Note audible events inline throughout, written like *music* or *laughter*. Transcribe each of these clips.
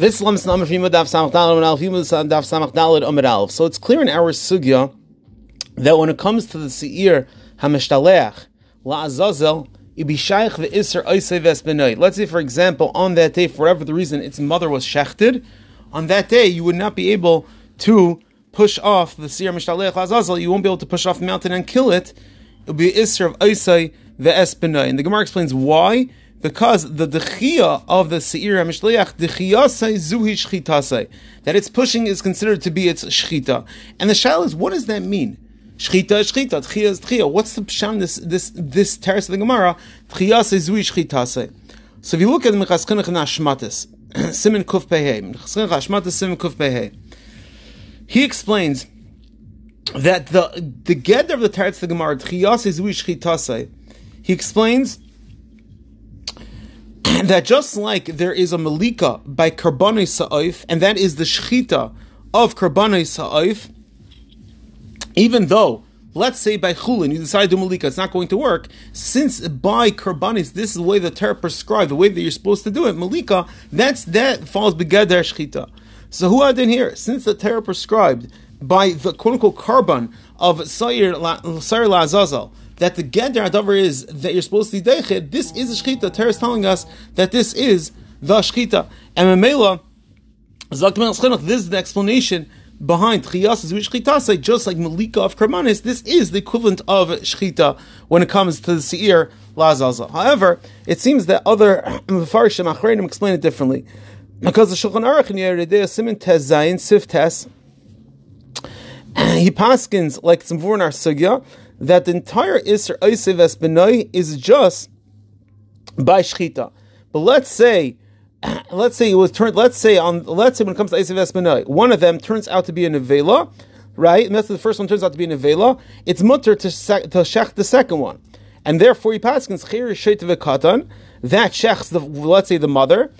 This is Lamas Namar Fima Daf Samach Dalad Amar Alf, Fima Daf Samach Dalad Amar So it's clear in our sugya that when it comes to the Seir HaMeshtalech, La'azazel. Let's say, for example, on that day, for whatever the reason, its mother was shechted, on that day, you would not be able to push off the Seir Mishtalech La'azazel, you won't be able to push off the mountain and kill it. It will be isr of oisei ve'esbenoi. And the Gemara explains why because the dechia of the seir hamishleach dechiyasei zuhi shchitasei that its pushing is considered to be its shchita, and the shal is what does that mean? Shchita is shchita, tchia is. What's the pshan this this this terrace of the Gemara? Dechiyasei zuhi shchitasei. So if you look at the Minchas Chinuch and Ashmatis, *clears throat* Simon Kuf Pehei, Minchas Chinuch Ashmatis Simon Kuf Pehei, he explains that the the get of the terrace of the Gemara Dechiyasei zuhi shchitasei. He explains that just like there is a malika by karbanei sa'if, and that is the shchita of karbanei sa'if, even though, let's say by chulin, you decide to do malika, it's not going to work, since by karbanis, this is the way the Torah prescribed, the way that you're supposed to do it, malika, that's, that falls begeder shchita. So who had in here? Since the Torah prescribed by the quote unquote carbon of Sayer La'azazal, that the geder adavar is that you're supposed to dechet. This is a shchita. Torah is telling us that this is the shchita. And Mamela, this is the explanation behind chiyas is shchita. Just like malika of karmanis, this is the equivalent of shchita when it comes to the seir lazaza. However, it seems that other *clears throat* mafarshim achreinim explain it differently. Because the Shulchan Aruch in Yeridei Simin Tez Zayin Sif Tes, *clears throat* he paskins like some in our sugya that the entire Isser Oisev Esbenoi is just by Shchita. But let's say, *clears throat* let's say it was turned, let's say on, let's say when it comes to Oisev Esbenoi, one of them turns out to be a Nevela, right? And that's the first one turns out to be a Nevela. It's mutter to, to shech the second one. And therefore, he passes Chir Sheit Vekatan, that shechs the, let's say the mother,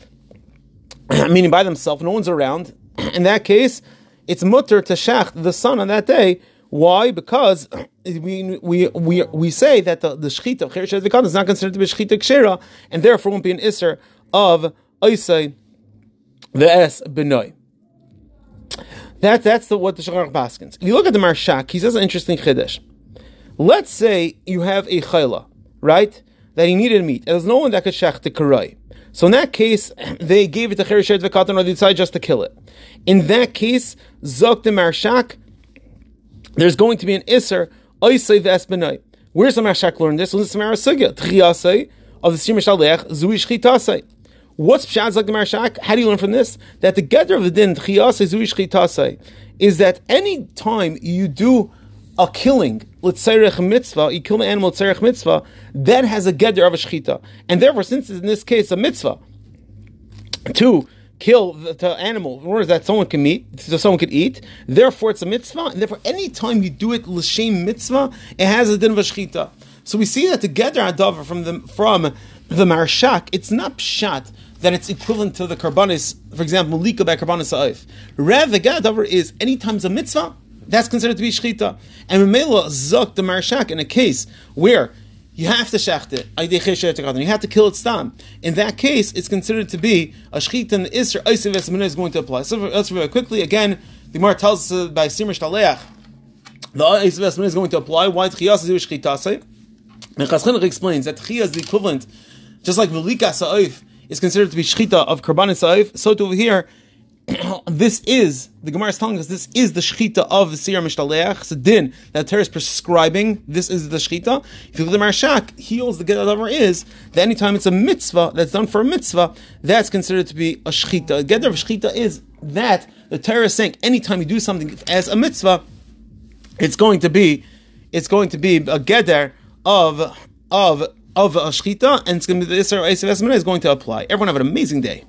*clears throat* meaning by themselves, no one's around. *clears throat* In that case, it's mutter to shech the son on that day, why? Because we we we, we say that the, the shechita of chereshet v'kan is not considered to be shechita kshera, and therefore won't be an iser of oisay the es benoy. That that's the what the Shulchan Baskins. If you look at the Marshak, he says an interesting chiddush. Let's say you have a chayla, right? That he needed meat, and there's no one that could shech the karai. So in that case, *clears throat* they gave it to chereshet v'katan, or they decided just to kill it. In that case, zok the Marshak there's going to be an Isser, Oisei Vesbenai. Where's the Mashak learn this? Listen to the Sugya. Tchiyasei of the Sir Mishalech, Zui Shchitasei. What's Pshaz like the Marshak? How do you learn from this? That the gather of the din, Tchiyasei Zui Shchitasei, is that any time you do a killing, let's say mitzvah, you kill an animal, tzerech mitzvah, that has a gather of a shchita. And therefore, since in this case a mitzvah, to kill the, the animal in order that someone can meet, so someone could eat. Therefore, it's a mitzvah, and therefore, any time you do it l'shem mitzvah, it has a din of a shchita. So we see that together adavar from the from the marshak, it's not pshat that it's equivalent to the karbanis, for example, malika by karbanis ha'if. Rev the gadavar is anytime it's a mitzvah, that's considered to be shchita. And Mamela zok the marshak in a case where you have to shecht it. You have to kill it stam. In that case, it's considered to be a shchit and isra is going to apply. So let's very quickly again. The Gemara tells us by Simr Shtaleach, the isra is going to apply. Why tchiyas is shchitase? Minchas explains that tchiyas is the equivalent, just like velika sa'if is considered to be shchita of karban sa'if. So to over here this is the Gemara is telling us this is the shechita of the Mishtaleach. It's a din that Torah is prescribing. This is the shechita. If you look at the Marshak, he holds the Gedar is that anytime it's a mitzvah that's done for a mitzvah, that's considered to be a shechita. Gedar of shechita is that the Torah is saying anytime you do something as a mitzvah, it's going to be it's going to be a Gedar of of of a shechita, and it's going to be the Isra is going to apply. Everyone have an amazing day.